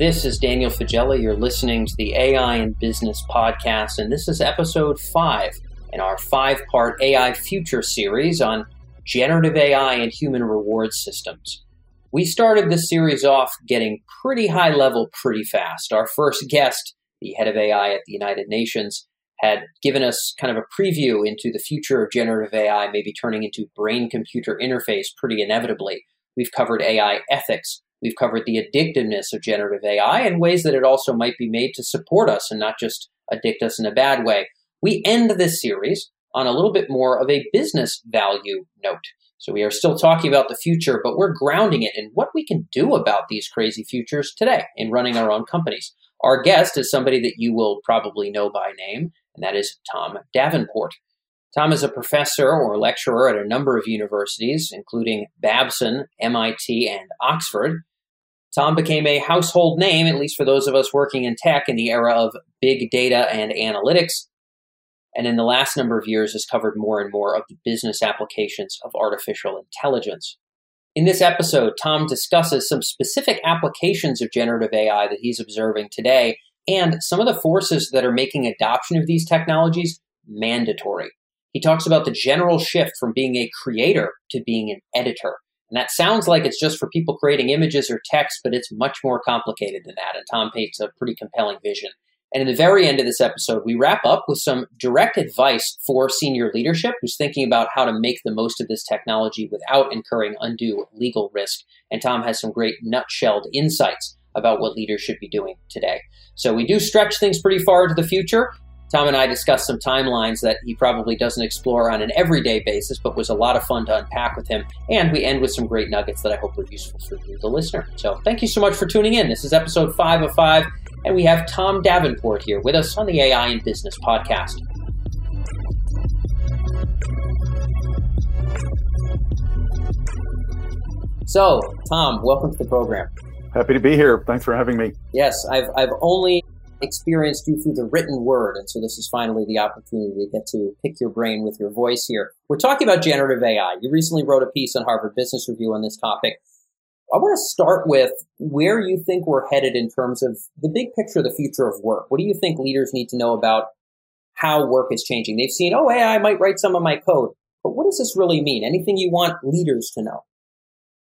This is Daniel Faggella. You're listening to the AI and Business podcast, and this is episode five in our five part AI Future series on generative AI and human reward systems. We started this series off getting pretty high level pretty fast. Our first guest, the head of AI at the United Nations, had given us kind of a preview into the future of generative AI, maybe turning into brain computer interface pretty inevitably. We've covered AI ethics. We've covered the addictiveness of generative AI and ways that it also might be made to support us and not just addict us in a bad way. We end this series on a little bit more of a business value note. So we are still talking about the future, but we're grounding it in what we can do about these crazy futures today in running our own companies. Our guest is somebody that you will probably know by name, and that is Tom Davenport. Tom is a professor or lecturer at a number of universities, including Babson, MIT, and Oxford. Tom became a household name, at least for those of us working in tech in the era of big data and analytics, and in the last number of years has covered more and more of the business applications of artificial intelligence. In this episode, Tom discusses some specific applications of generative AI that he's observing today and some of the forces that are making adoption of these technologies mandatory. He talks about the general shift from being a creator to being an editor. And that sounds like it's just for people creating images or text, but it's much more complicated than that. And Tom paints a pretty compelling vision. And in the very end of this episode, we wrap up with some direct advice for senior leadership who's thinking about how to make the most of this technology without incurring undue legal risk. And Tom has some great nutshelled insights about what leaders should be doing today. So we do stretch things pretty far into the future. Tom and I discussed some timelines that he probably doesn't explore on an everyday basis, but was a lot of fun to unpack with him. And we end with some great nuggets that I hope are useful for you, the listener. So thank you so much for tuning in. This is episode five of five, and we have Tom Davenport here with us on the AI and Business podcast. So, Tom, welcome to the program. Happy to be here. Thanks for having me. Yes, I've, I've only experienced you through the written word. And so this is finally the opportunity to get to pick your brain with your voice here. We're talking about generative AI. You recently wrote a piece on Harvard Business Review on this topic. I want to start with where you think we're headed in terms of the big picture of the future of work. What do you think leaders need to know about how work is changing? They've seen, oh, AI might write some of my code. But what does this really mean? Anything you want leaders to know?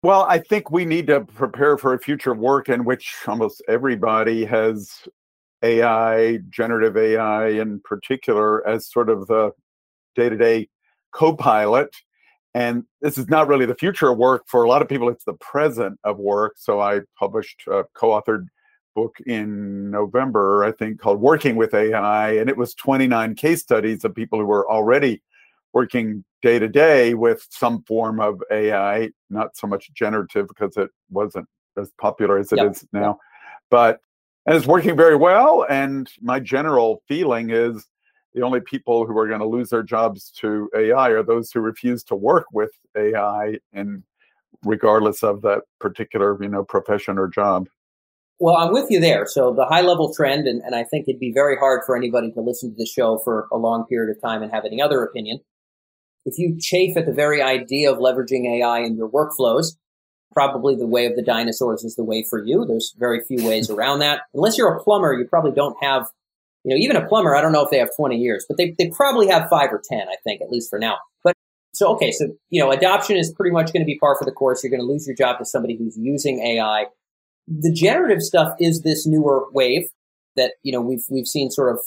Well, I think we need to prepare for a future of work in which almost everybody has AI, generative AI in particular, as sort of the day to day co pilot. And this is not really the future of work. For a lot of people, it's the present of work. So I published a co authored book in November, I think, called Working with AI. And it was 29 case studies of people who were already working day to day with some form of AI, not so much generative because it wasn't as popular as it yep. is now. But and it's working very well. And my general feeling is the only people who are going to lose their jobs to AI are those who refuse to work with AI, and regardless of that particular you know profession or job. Well, I'm with you there. So the high level trend, and, and I think it'd be very hard for anybody to listen to the show for a long period of time and have any other opinion. If you chafe at the very idea of leveraging AI in your workflows, probably the way of the dinosaurs is the way for you. There's very few ways around that. Unless you're a plumber, you probably don't have, you know, even a plumber, I don't know if they have 20 years, but they, they probably have five or 10, I think, at least for now. But so, okay, so, you know, adoption is pretty much going to be par for the course. You're going to lose your job to somebody who's using AI. The generative stuff is this newer wave that, you know, we've, we've seen sort of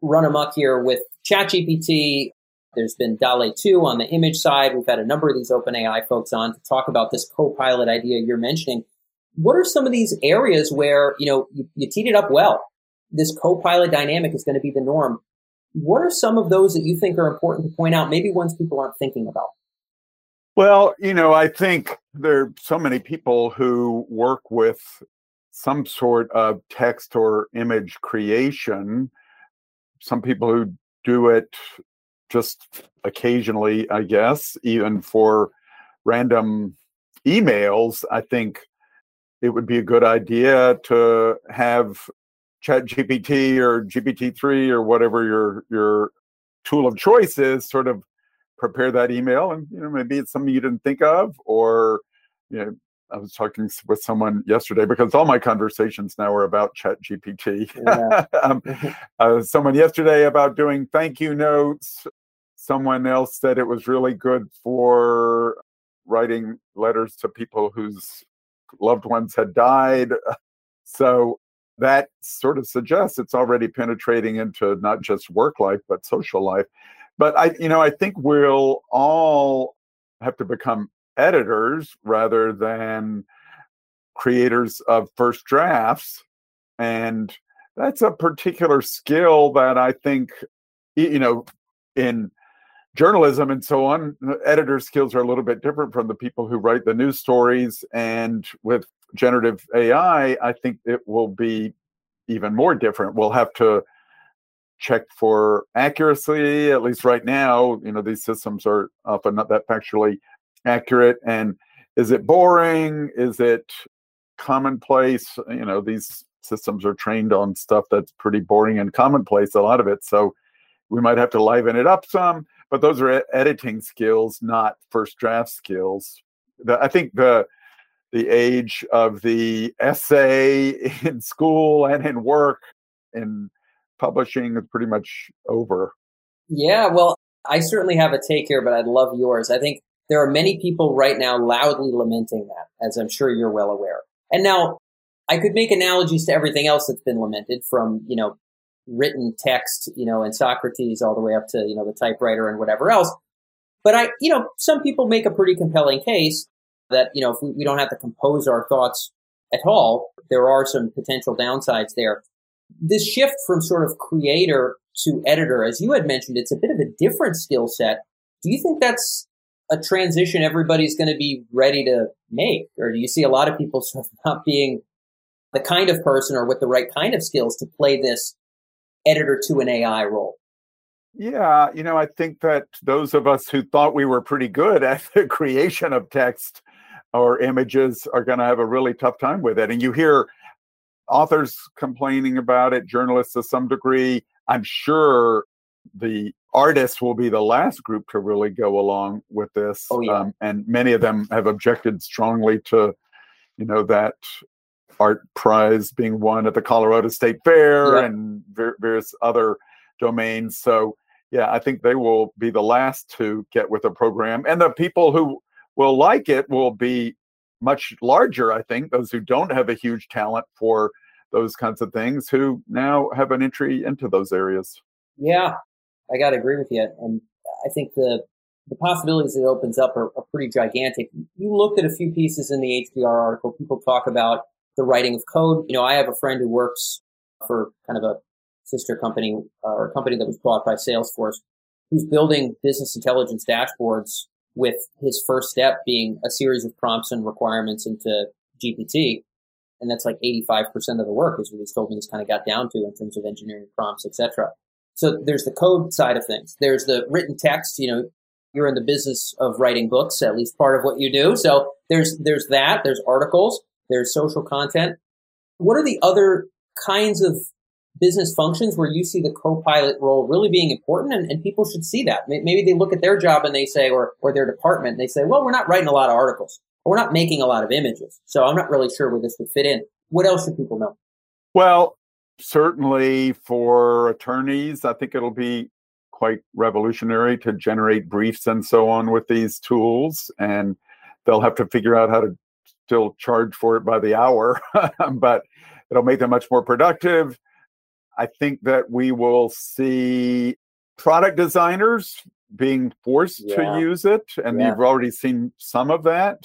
run amok here with ChatGPT, there's been DALL-E 2 on the image side. We've had a number of these OpenAI folks on to talk about this co-pilot idea you're mentioning. What are some of these areas where, you know, you, you teed it up well? This co-pilot dynamic is going to be the norm. What are some of those that you think are important to point out? Maybe ones people aren't thinking about. Well, you know, I think there are so many people who work with some sort of text or image creation. Some people who do it just occasionally, I guess, even for random emails, I think it would be a good idea to have chat gpt or gpt-3 or whatever your your tool of choice is sort of prepare that email and you know maybe it's something you didn't think of or you know I was talking with someone yesterday because all my conversations now are about Chat GPT. Yeah. um, uh, someone yesterday about doing thank you notes. Someone else said it was really good for writing letters to people whose loved ones had died. So that sort of suggests it's already penetrating into not just work life but social life. But I, you know, I think we'll all have to become editors rather than creators of first drafts. And that's a particular skill that I think, you know, in journalism and so on, editor skills are a little bit different from the people who write the news stories. And with generative AI, I think it will be even more different. We'll have to check for accuracy, at least right now. You know, these systems are often not that factually accurate and is it boring is it commonplace you know these systems are trained on stuff that's pretty boring and commonplace a lot of it so we might have to liven it up some but those are editing skills not first draft skills. The, i think the the age of the essay in school and in work in publishing is pretty much over. Yeah well i certainly have a take here but i'd love yours. I think there are many people right now loudly lamenting that, as I'm sure you're well aware. And now I could make analogies to everything else that's been lamented from, you know, written text, you know, and Socrates all the way up to, you know, the typewriter and whatever else. But I, you know, some people make a pretty compelling case that, you know, if we, we don't have to compose our thoughts at all, there are some potential downsides there. This shift from sort of creator to editor, as you had mentioned, it's a bit of a different skill set. Do you think that's a transition everybody's going to be ready to make? Or do you see a lot of people sort of not being the kind of person or with the right kind of skills to play this editor to an AI role? Yeah, you know, I think that those of us who thought we were pretty good at the creation of text or images are going to have a really tough time with it. And you hear authors complaining about it, journalists to some degree. I'm sure the artists will be the last group to really go along with this. Oh, yeah. Um, and many of them have objected strongly to, you know, that art prize being won at the Colorado State Fair yeah. and ver- various other domains. So, yeah, I think they will be the last to get with the program. And the people who will like it will be much larger, I think, those who don't have a huge talent for those kinds of things who now have an entry into those areas. Yeah, I got to agree with you. And I think the the possibilities it opens up are, are, pretty gigantic. You looked at a few pieces in the HBR article. People talk about the writing of code. You know, I have a friend who works for kind of a sister company or a company that was bought by Salesforce, who's building business intelligence dashboards with his first step being a series of prompts and requirements into GPT. And that's like 85% of the work is what he's told me he's kind of got down to in terms of engineering prompts, etc. So there's the code side of things. There's the written text. You know, you're in the business of writing books, at least part of what you do. So there's there's that. There's articles. There's social content. What are the other kinds of business functions where you see the co-pilot role really being important and, and people should see that maybe they look at their job and they say or or their department and they say well we're not writing a lot of articles we're not making a lot of images so i'm not really sure where this would fit in what else should people know well certainly for attorneys, I think it'll be quite revolutionary to generate briefs and so on with these tools. And they'll have to figure out how to still charge for it by the hour, but it'll make them much more productive. I think that we will see product designers being forced yeah. to use it. And yeah. you've already seen some of that.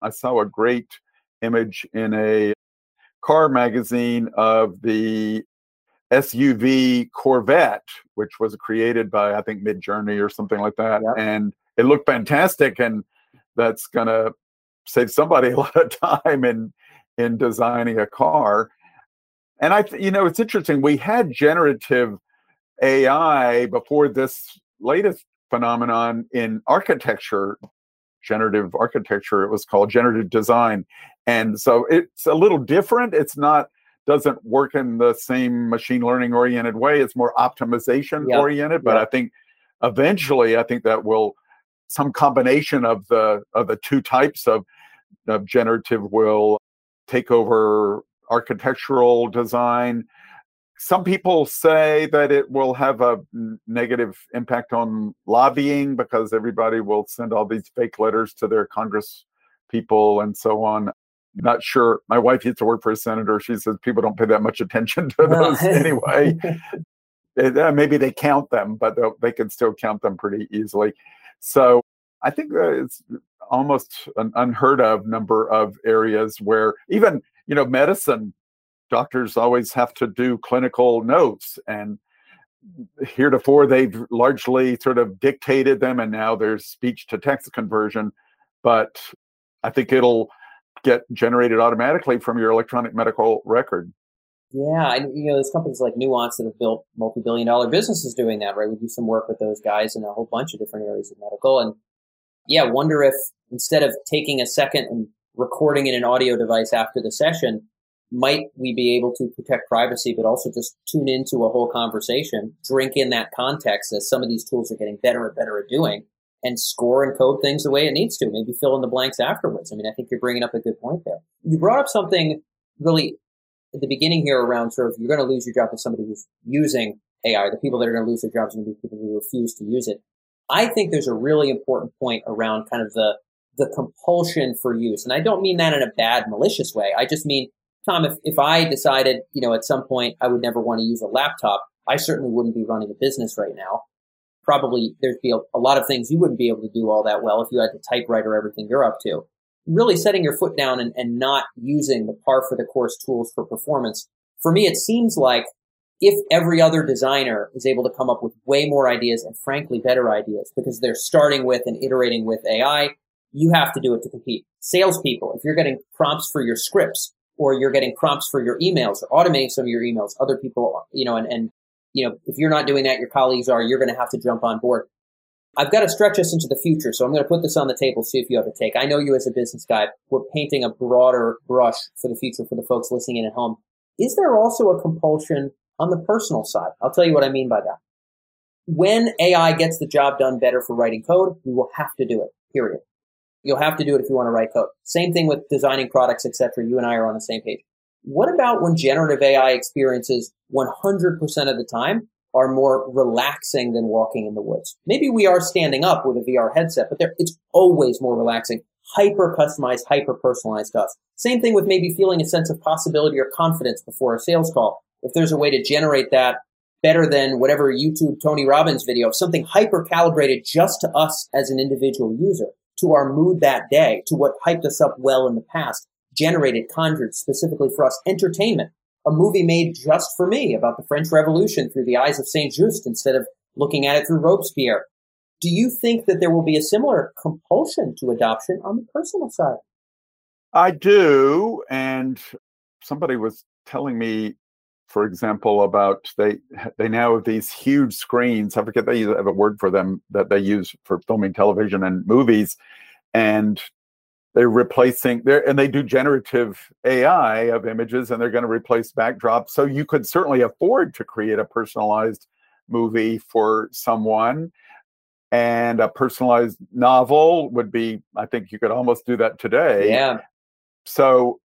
I saw a great image in a car magazine of the SUV Corvette, which was created by I think Midjourney or something like that, yep. and it looked fantastic, and that's gonna save somebody a lot of time in in designing a car. And I, you know, it's interesting. We had generative AI before this latest phenomenon in architecture generative architecture it was called generative design and so it's a little different it's not doesn't work in the same machine learning oriented way it's more optimization yep. oriented but yep. i think eventually i think that will some combination of the of the two types of uh, generative will take over architectural design. Some people say that it will have a negative impact on lobbying because everybody will send all these fake letters to their Congress people and so on. Not sure. My wife used to work for a senator. She says people don't pay that much attention to those anyway. Uh, maybe they count them, but they can still count them pretty easily. So I think it's almost an unheard of number of areas where even you know medicine doctors always have to do clinical notes and heretofore they've largely sort of dictated them and now there's speech to text conversion but i think it'll get generated automatically from your electronic medical record yeah, and you know, there's companies like Nuance that have built multi-billion dollar businesses doing that, right? We do some work with those guys in a whole bunch of different areas of medical. And yeah, wonder if instead of taking a second and recording in an audio device after the session, might we be able to protect privacy, but also just tune into a whole conversation, drink in that context as some of these tools are getting better and better at doing, and score and code things the way it needs to. Maybe fill in the blanks afterwards. I mean, I think you're bringing up a good point there. You brought up something really at the beginning here around sort of you're going to lose your job to somebody who's using AI. The people that are going to lose their jobs are going to be people who refuse to use it. I think there's a really important point around kind of the the compulsion for use, and I don't mean that in a bad, malicious way. I just mean, Tom, if if I decided, you know, at some point I would never want to use a laptop, I certainly wouldn't be running a business right now. Probably there'd be a, a lot of things you wouldn't be able to do all that well if you had to typewriter everything you're up to really setting your foot down and, and not using the par for the course tools for performance. For me, it seems like if every other designer is able to come up with way more ideas and frankly better ideas because they're starting with and iterating with AI, you have to do it to compete. Salespeople, if you're getting prompts for your scripts or you're getting prompts for your emails or automating some of your emails, other people, you know, and, and you know, if you're not doing that, your colleagues are, you're going to have to jump on board. I've got to stretch us into the future, so I'm going to put this on the table, see if you have a take. I know you as a business guy. We're painting a broader brush for the future for the folks listening in at home. Is there also a compulsion on the personal side? I'll tell you what I mean by that. When AI gets the job done better for writing code, we will have to do it, period. You'll have to do it if you want to write code. Same thing with designing products, etc. You and I are on the same page. What about when generative AI experiences 100% of the time are more relaxing than walking in the woods. Maybe we are standing up with a VR headset, but it's always more relaxing, hyper customized, hyper personalized to us. Same thing with maybe feeling a sense of possibility or confidence before a sales call. If there's a way to generate that better than whatever YouTube Tony Robbins video, something hyper calibrated just to us as an individual user, to our mood that day, to what hyped us up well in the past, generated, conjured specifically for us, entertainment a movie made just for me about the French Revolution through the eyes of Saint Just instead of looking at it through Robespierre. Do you think that there will be a similar compulsion to adoption on the personal side? I do. And somebody was telling me, for example, about they they now have these huge screens. I forget they have a word for them that they use for filming television and movies. And they're replacing there and they do generative AI of images and they're going to replace backdrops. So you could certainly afford to create a personalized movie for someone. And a personalized novel would be, I think you could almost do that today. Yeah. So,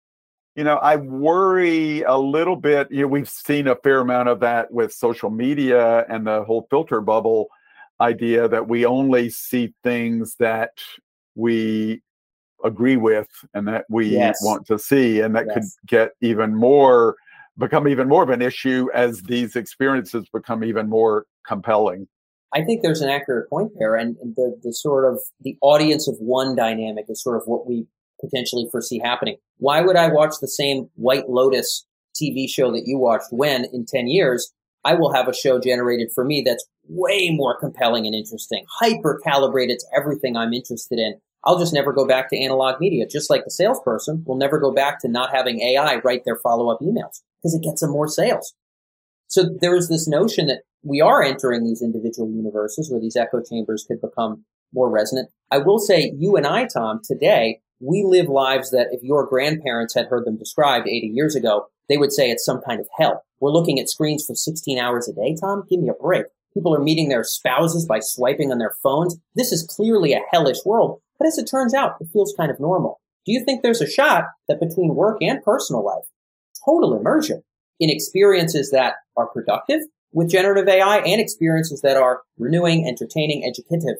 you know, I worry a little bit. You know, we've seen a fair amount of that with social media and the whole filter bubble idea that we only see things that we agree with and that we yes. want to see and that yes. could get even more become even more of an issue as these experiences become even more compelling i think there's an accurate point there and the, the sort of the audience of one dynamic is sort of what we potentially foresee happening why would i watch the same white lotus tv show that you watched when in 10 years i will have a show generated for me that's way more compelling and interesting hyper calibrated to everything i'm interested in I'll just never go back to analog media, just like the salesperson will never go back to not having AI write their follow up emails because it gets them more sales. So there is this notion that we are entering these individual universes where these echo chambers could become more resonant. I will say you and I, Tom, today, we live lives that if your grandparents had heard them described 80 years ago, they would say it's some kind of hell. We're looking at screens for 16 hours a day, Tom. Give me a break. People are meeting their spouses by swiping on their phones. This is clearly a hellish world. But as it turns out, it feels kind of normal. Do you think there's a shot that between work and personal life, total immersion in experiences that are productive with generative AI and experiences that are renewing, entertaining, educative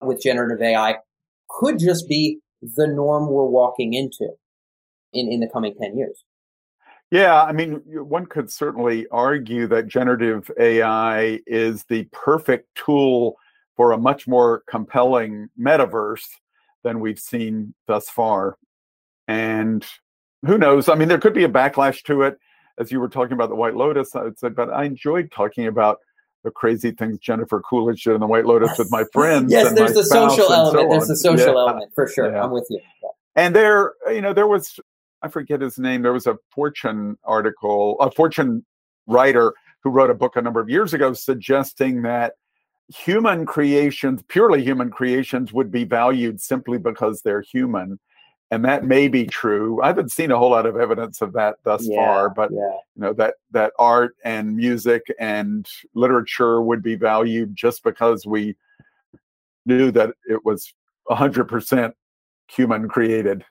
with generative AI could just be the norm we're walking into in, in the coming 10 years. Yeah, I mean, one could certainly argue that generative AI is the perfect tool for a much more compelling metaverse than we've seen thus far. And who knows? I mean, there could be a backlash to it, as you were talking about the White Lotus. I but I enjoyed talking about the crazy things Jennifer Coolidge did in the White Lotus with my friends. yes, there's the social element. So there's the social yeah. element for sure. Yeah. I'm with you. Yeah. And there, you know, there was I forget his name. There was a Fortune article, a Fortune writer who wrote a book a number of years ago suggesting that human creations, purely human creations, would be valued simply because they're human. And that may be true. I haven't seen a whole lot of evidence of that thus yeah, far, but yeah. you know that that art and music and literature would be valued just because we knew that it was 100% human created.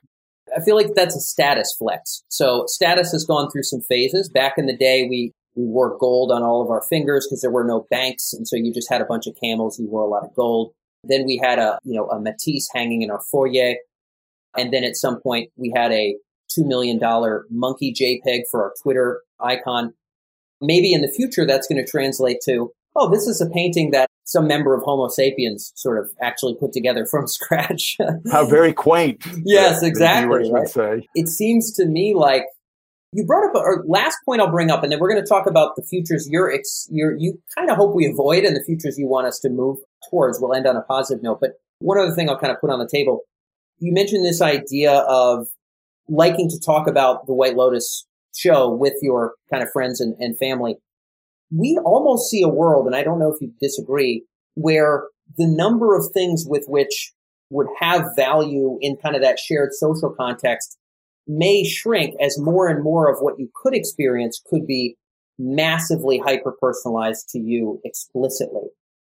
I feel like that's a status flex. So status has gone through some phases. Back in the day, we we wore gold on all of our fingers because there were no banks, and so you just had a bunch of camels. You wore a lot of gold. Then we had a you know a Matisse hanging in our foyer, and then at some point we had a two million dollar monkey JPEG for our Twitter icon. Maybe in the future that's going to translate to oh, this is a painting that some member of Homo sapiens sort of actually put together from scratch. How very quaint. yes, exactly. Right? It seems to me like you brought up a last point I'll bring up, and then we're going to talk about the futures you're, ex, you're you kind of hope we avoid and the futures you want us to move towards. We'll end on a positive note. But one other thing I'll kind of put on the table. You mentioned this idea of liking to talk about the White Lotus show with your kind of friends and, and family. We almost see a world, and I don't know if you disagree, where the number of things with which would have value in kind of that shared social context may shrink as more and more of what you could experience could be massively hyper personalized to you explicitly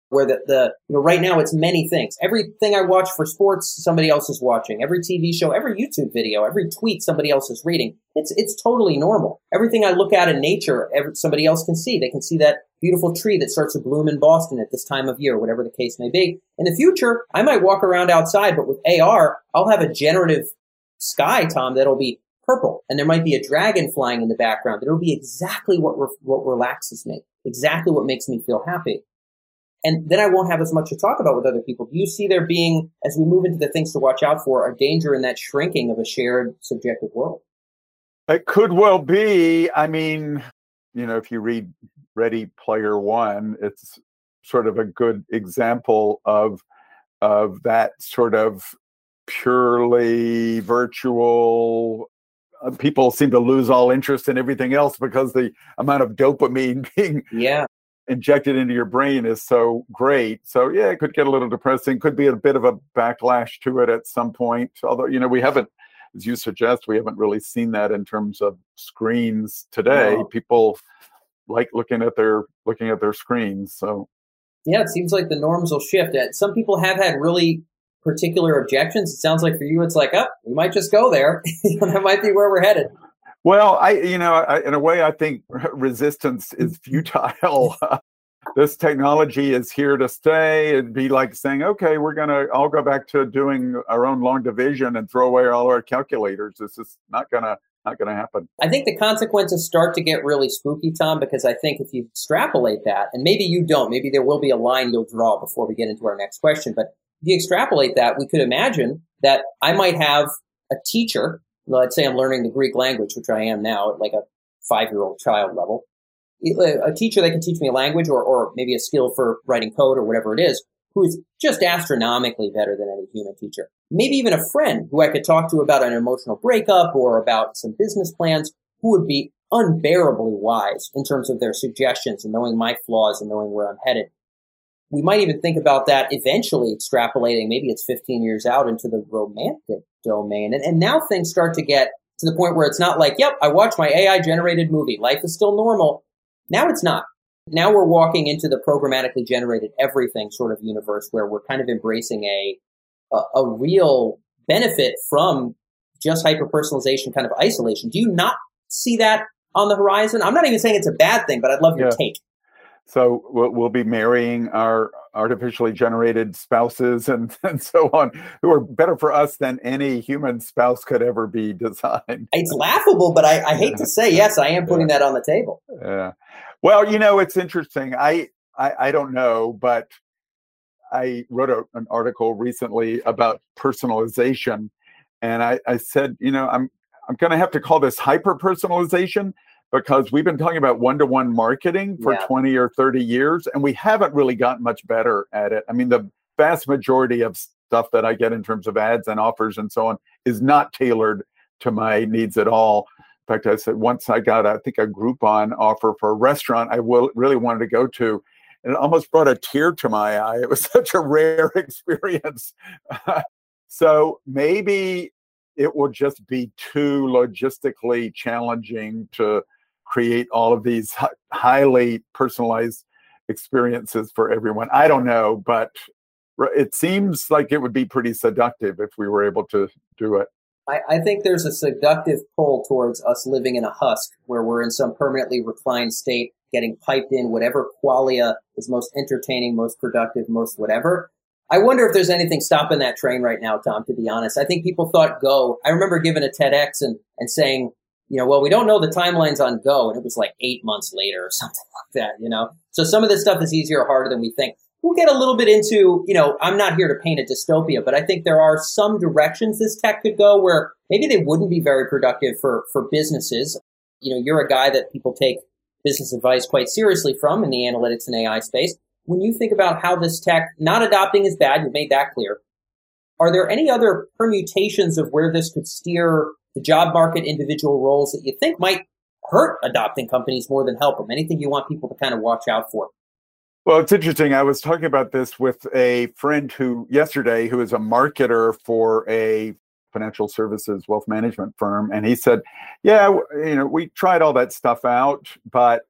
where the, the you know right now it's many things. Everything i watch for sports somebody else is watching. Every tv show every youtube video every tweet somebody else is reading. It's it's totally normal. Everything i look at in nature every, somebody else can see. They can see that beautiful tree that starts to bloom in boston at this time of year whatever the case may be. In the future i might walk around outside but with ar i'll have a generative sky tom that'll be purple. And there might be a dragon flying in the background. It'll be exactly what re- what relaxes me. Exactly what makes me feel happy and then I won't have as much to talk about with other people. Do you see there being, as we move into the things to watch out for, a danger in that shrinking of a shared subjective world? It could well be. I mean, you know, if you read Ready Player One, it's sort of a good example of of that sort of purely virtual uh, people seem to lose all interest in everything else because the amount of dopamine being yeah injected into your brain is so great. So yeah, it could get a little depressing. Could be a bit of a backlash to it at some point. Although you know we haven't, as you suggest, we haven't really seen that in terms of screens today. No. People like looking at their looking at their screens. So yeah, it seems like the norms will shift. Some people have had really particular objections. It sounds like for you, it's like, oh, we might just go there. that might be where we're headed. Well, I, you know, I, in a way, I think resistance is futile. Mm-hmm. this technology is here to stay. It'd be like saying, okay, we're going to all go back to doing our own long division and throw away all our calculators. This is not going to not going to happen. I think the consequences start to get really spooky, Tom, because I think if you extrapolate that, and maybe you don't, maybe there will be a line you'll draw before we get into our next question, but if you extrapolate that, we could imagine that I might have a teacher let's say I'm learning the Greek language, which I am now at like a five year old child level, a teacher that can teach me a language or, or maybe a skill for writing code or whatever it is, who is just astronomically better than any human teacher. Maybe even a friend who I could talk to about an emotional breakup or about some business plans who would be unbearably wise in terms of their suggestions and knowing my flaws and knowing where I'm headed we might even think about that eventually extrapolating, maybe it's 15 years out into the romantic domain. And, and now things start to get to the point where it's not like, yep, I watched my AI generated movie. Life is still normal. Now it's not. Now we're walking into the programmatically generated everything sort of universe where we're kind of embracing a, a, a real benefit from just hyper personalization kind of isolation. Do you not see that on the horizon? I'm not even saying it's a bad thing, but I'd love your yeah. take. So we'll, we'll, be marrying our artificially generated spouses and, and so on, who are better for us than any human spouse could ever be designed. It's laughable, but I, I hate to say, yes, I am putting yeah. that on the table. Yeah. Well, you know, it's interesting. I, I, I don't know, but I wrote a, an article recently about personalization, and I, I said, you know, I'm I'm going to have to call this hyper personalization because we've been talking about one to one marketing for yeah. 20 or 30 years, and we haven't really gotten much better at it. I mean, the vast majority of stuff that I get in terms of ads and offers and so on is not tailored to my needs at all. In fact, I said once I got, I think, a Groupon offer for a restaurant I will, really wanted to go to, and it almost brought a tear to my eye. It was such a rare experience. so maybe it will just be too logistically challenging to create all of these highly personalized experiences for everyone. I don't know, but it seems like it would be pretty seductive if we were able to do it. I, I, think there's a seductive pull towards us living in a husk where we're in some permanently reclined state, getting piped in whatever qualia is most entertaining, most productive, most whatever. I wonder if there's anything stopping that train right now, Tom, to be honest. I think people thought Go. I remember giving a TEDx and, and saying, you know, well, we don't know the timelines on Go. And it was like eight months later or something like that, you know? So some of this stuff is easier or harder than we think. We'll get a little bit into, you know, I'm not here to paint a dystopia, but I think there are some directions this tech could go where maybe they wouldn't be very productive for, for businesses. You know, you're a guy that people take business advice quite seriously from in the analytics and AI space when you think about how this tech, not adopting is bad, you've made that clear. Are there any other permutations of where this could steer the job market, individual roles that you think might hurt adopting companies more than help them? Anything you want people to kind of watch out for? Well, it's interesting. I was talking about this with a friend who yesterday who is a marketer for a financial services wealth management firm and he said, "Yeah, you know, we tried all that stuff out, but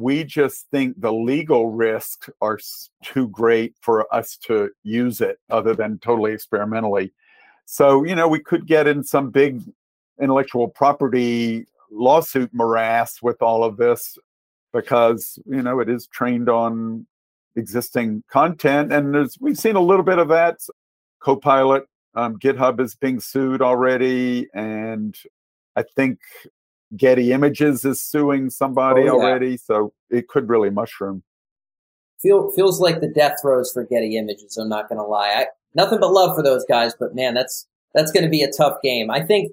we just think the legal risks are too great for us to use it other than totally experimentally. So, you know, we could get in some big intellectual property lawsuit morass with all of this because, you know, it is trained on existing content. And there's, we've seen a little bit of that. Copilot, um, GitHub is being sued already. And I think Getty Images is suing somebody oh, yeah. already, so it could really mushroom. Feel, feels like the death throes for Getty Images. I'm not going to lie. I, nothing but love for those guys, but man, that's that's going to be a tough game. I think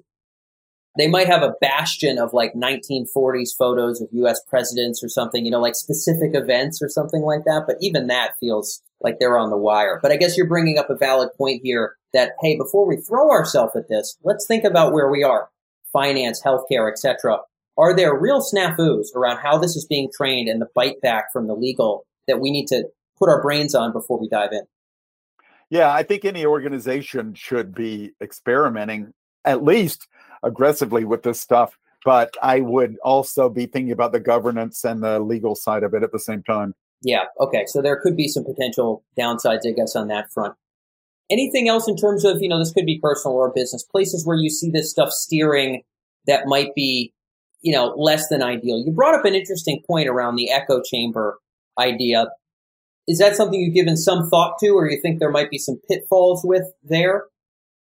they might have a bastion of like 1940s photos of U.S. presidents or something, you know, like specific events or something like that. But even that feels like they're on the wire. But I guess you're bringing up a valid point here that hey, before we throw ourselves at this, let's think about where we are finance, healthcare, etc. Are there real snafus around how this is being trained and the bite back from the legal that we need to put our brains on before we dive in? Yeah, I think any organization should be experimenting at least aggressively with this stuff. But I would also be thinking about the governance and the legal side of it at the same time. Yeah. Okay. So there could be some potential downsides, I guess, on that front. Anything else in terms of, you know, this could be personal or business, places where you see this stuff steering that might be, you know, less than ideal? You brought up an interesting point around the echo chamber idea. Is that something you've given some thought to, or you think there might be some pitfalls with there?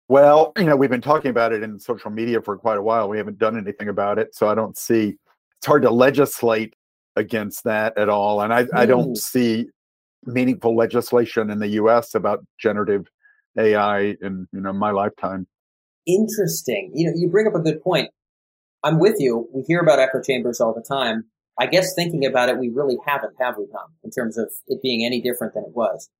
Well, you know, we've been talking about it in social media for quite a while. We haven't done anything about it. So I don't see it's hard to legislate against that at all. And I. I don't hmm. see meaningful legislation in the US about generative AI in you know my lifetime. Interesting. You know, you bring up a good point. I'm with you. We hear about echo chambers all the time. I guess thinking about it, we really haven't, have we, Tom, in terms of it being any different than it was.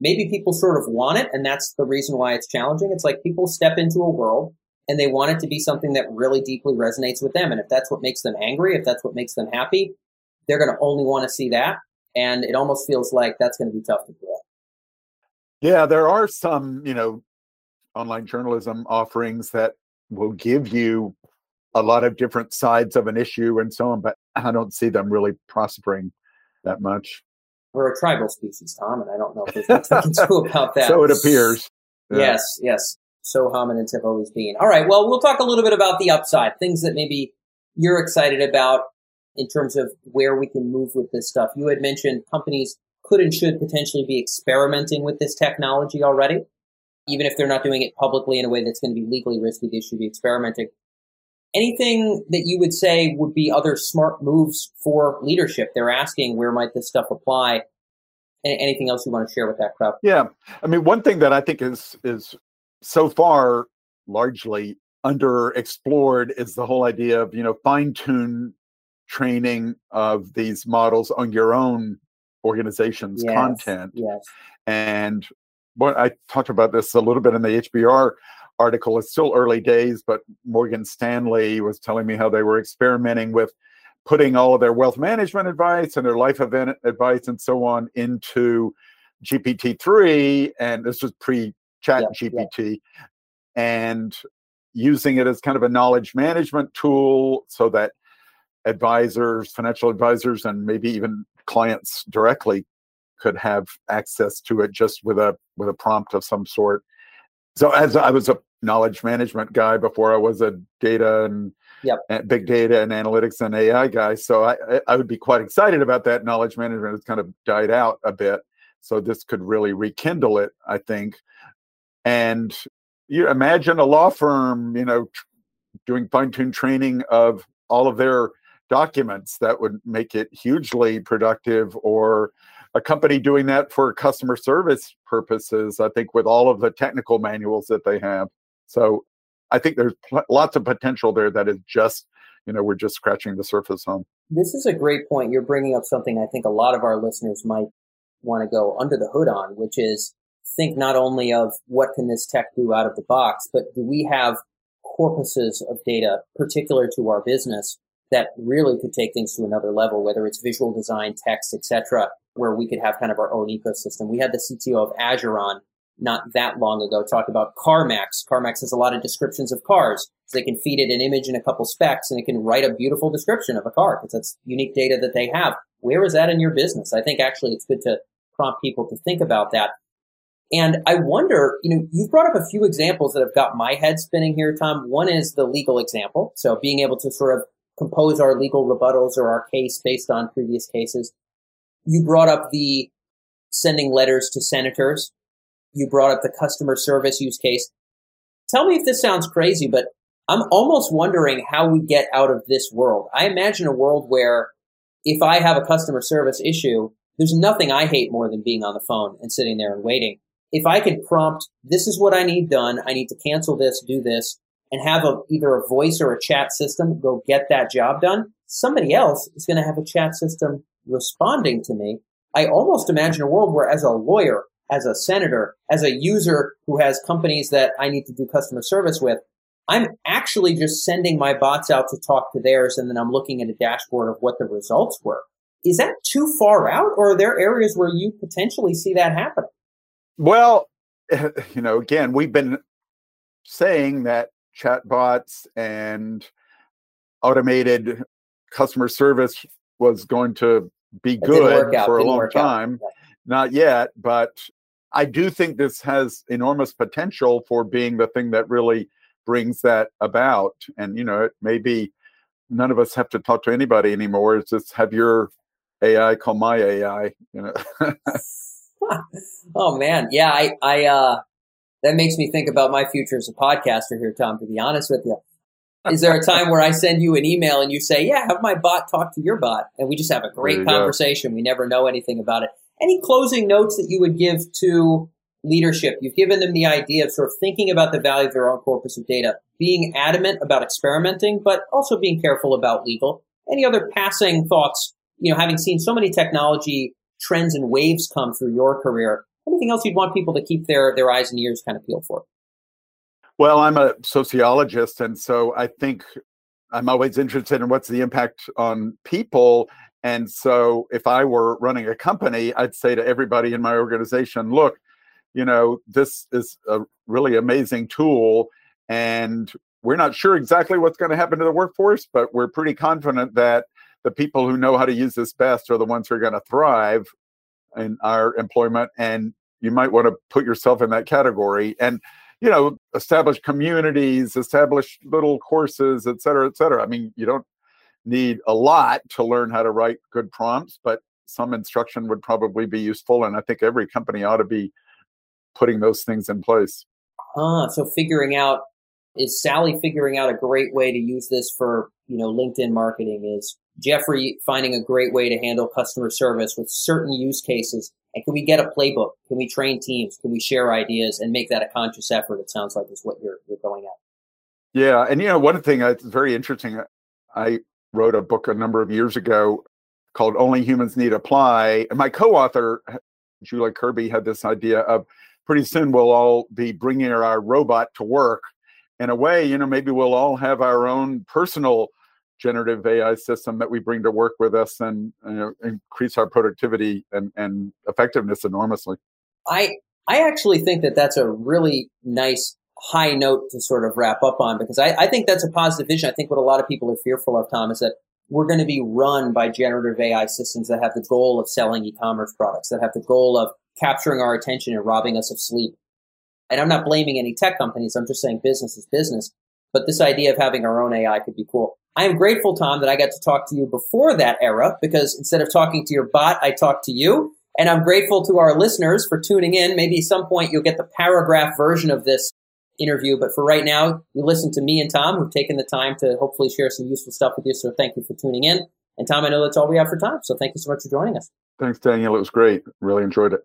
Maybe people sort of want it, and that's the reason why it's challenging. It's like people step into a world and they want it to be something that really deeply resonates with them. And if that's what makes them angry, if that's what makes them happy, they're going to only want to see that. And it almost feels like that's going to be tough to do. Yeah, there are some, you know, online journalism offerings that will give you a lot of different sides of an issue and so on, but I don't see them really prospering that much. We're a tribal species, Tom, and I don't know if there's much we can do about that. So it appears. Yeah. Yes, yes. so hominids have always been. All right, well, we'll talk a little bit about the upside, things that maybe you're excited about in terms of where we can move with this stuff. You had mentioned companies could and should potentially be experimenting with this technology already. Even if they're not doing it publicly in a way that's going to be legally risky, they should be experimenting. Anything that you would say would be other smart moves for leadership? They're asking where might this stuff apply? Anything else you want to share with that crowd? Yeah, I mean, one thing that I think is is so far largely underexplored is the whole idea of you know fine tune training of these models on your own organization's yes, content. Yes. And what I talked about this a little bit in the HBR article. It's still early days, but Morgan Stanley was telling me how they were experimenting with putting all of their wealth management advice and their life event advice and so on into GPT-3, and this was pre-Chat yep, GPT, yep. and using it as kind of a knowledge management tool so that advisors, financial advisors, and maybe even clients directly could have access to it just with a with a prompt of some sort. So as I was a knowledge management guy before I was a data and, yep. and big data and analytics and AI guy, so I I would be quite excited about that. Knowledge management has kind of died out a bit, so this could really rekindle it, I think. And you imagine a law firm, you know, doing fine tuned training of all of their documents that would make it hugely productive or a company doing that for customer service purposes i think with all of the technical manuals that they have. So i think there's pl- lots of potential there that is just you know we're just scratching the surface on. This is a great point. You're bringing up something i think a lot of our listeners might want to go under the hood on which is think not only of what can this tech do out of the box but do we have corpuses of data particular to our business that really could take things to another level, whether it's visual design, text, etc., where we could have kind of our own ecosystem. We had the CTO of Azure on not that long ago talk about CarMax. CarMax has a lot of descriptions of cars. So they can feed it an image and a couple specs and it can write a beautiful description of a car because that's unique data that they have. Where is that in your business? I think actually it's good to prompt people to think about that. And I wonder, you know, you've brought up a few examples that have got my head spinning here, Tom. One is the legal example. So being able to sort of compose our legal rebuttals or our case based on previous cases. You brought up the sending letters to senators. You brought up the customer service use case. Tell me if this sounds crazy, but I'm almost wondering how we get out of this world. I imagine a world where if I have a customer service issue, there's nothing I hate more than being on the phone and sitting there and waiting. If I could prompt, this is what I need done. I need to cancel this, do this and have a, either a voice or a chat system go get that job done, somebody else is going to have a chat system responding to me. I almost imagine a world where as a lawyer, as a senator, as a user who has companies that I need to do customer service with, I'm actually just sending my bots out to talk to theirs and then I'm looking at a dashboard of what the results were. Is that too far out or are there areas where you potentially see that happening? Well, you know, again, we've been saying that chatbots and automated customer service was going to be good for a long time. Yeah. Not yet, but I do think this has enormous potential for being the thing that really brings that about. And, you know, it may be none of us have to talk to anybody anymore. It's just have your AI call my AI, you know. oh man. Yeah, I I uh that makes me think about my future as a podcaster here, Tom, to be honest with you. Is there a time where I send you an email and you say, Yeah, have my bot talk to your bot? And we just have a great conversation. Go. We never know anything about it. Any closing notes that you would give to leadership? You've given them the idea of sort of thinking about the value of their own corpus of data, being adamant about experimenting, but also being careful about legal. Any other passing thoughts, you know, having seen so many technology trends and waves come through your career, anything else you'd want people to keep their their eyes and ears kind of peeled for? Well, I'm a sociologist, and so I think I'm always interested in what's the impact on people. And so, if I were running a company, I'd say to everybody in my organization, look, you know, this is a really amazing tool, and we're not sure exactly what's going to happen to the workforce, but we're pretty confident that the people who know how to use this best are the ones who are going to thrive in our employment and you might want to put yourself in that category and you know, establish communities, establish little courses, et cetera, et cetera. I mean, you don't need a lot to learn how to write good prompts, but some instruction would probably be useful. And I think every company ought to be putting those things in place. Ah, so figuring out is Sally figuring out a great way to use this for you know LinkedIn marketing? Is Jeffrey finding a great way to handle customer service with certain use cases? And can we get a playbook? Can we train teams? Can we share ideas and make that a conscious effort? It sounds like is what you're you're going at. Yeah, and you know one thing that's very interesting. I wrote a book a number of years ago called "Only Humans Need Apply," and my co-author Julia Kirby had this idea of pretty soon we'll all be bringing our robot to work. In a way, you know, maybe we'll all have our own personal generative AI system that we bring to work with us and you know, increase our productivity and, and effectiveness enormously. I I actually think that that's a really nice high note to sort of wrap up on because I, I think that's a positive vision. I think what a lot of people are fearful of, Tom, is that we're going to be run by generative AI systems that have the goal of selling e-commerce products, that have the goal of capturing our attention and robbing us of sleep. And I'm not blaming any tech companies. I'm just saying business is business. But this idea of having our own AI could be cool. I am grateful, Tom, that I got to talk to you before that era because instead of talking to your bot, I talked to you. And I'm grateful to our listeners for tuning in. Maybe at some point you'll get the paragraph version of this interview. But for right now, you listen to me and Tom, who've taken the time to hopefully share some useful stuff with you. So thank you for tuning in. And Tom, I know that's all we have for time. So thank you so much for joining us. Thanks, Daniel. It was great. Really enjoyed it.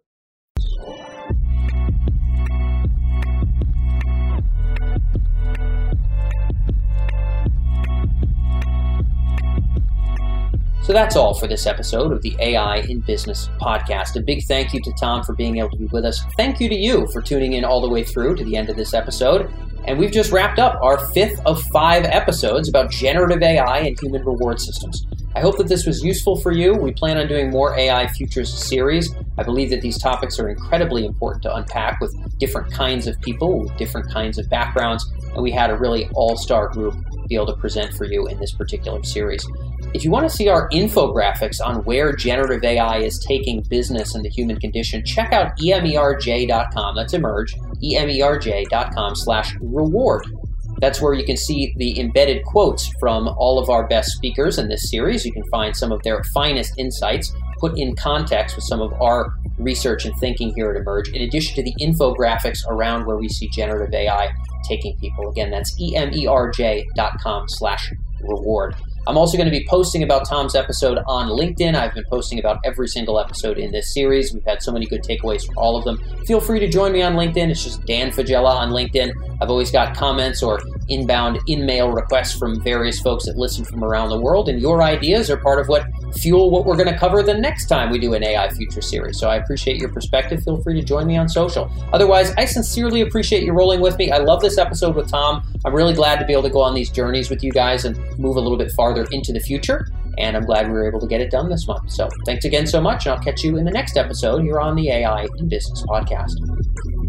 So that's all for this episode of the AI in Business podcast. A big thank you to Tom for being able to be with us. Thank you to you for tuning in all the way through to the end of this episode. And we've just wrapped up our fifth of five episodes about generative AI and human reward systems. I hope that this was useful for you. We plan on doing more AI Futures series. I believe that these topics are incredibly important to unpack with different kinds of people, with different kinds of backgrounds, and we had a really all star group be able to present for you in this particular series. If you want to see our infographics on where generative AI is taking business and the human condition, check out emerj.com. That's emerj, emerj.com slash reward. That's where you can see the embedded quotes from all of our best speakers in this series. You can find some of their finest insights put in context with some of our research and thinking here at Emerj, in addition to the infographics around where we see generative AI taking people. Again, that's emerj.com slash reward. I'm also going to be posting about Tom's episode on LinkedIn. I've been posting about every single episode in this series. We've had so many good takeaways from all of them. Feel free to join me on LinkedIn. It's just Dan Faggella on LinkedIn. I've always got comments or inbound in mail requests from various folks that listen from around the world, and your ideas are part of what fuel what we're going to cover the next time we do an AI Future series. So I appreciate your perspective. Feel free to join me on social. Otherwise, I sincerely appreciate you rolling with me. I love this episode with Tom. I'm really glad to be able to go on these journeys with you guys and move a little bit farther into the future. And I'm glad we were able to get it done this month. So thanks again so much, and I'll catch you in the next episode here on the AI in Business podcast.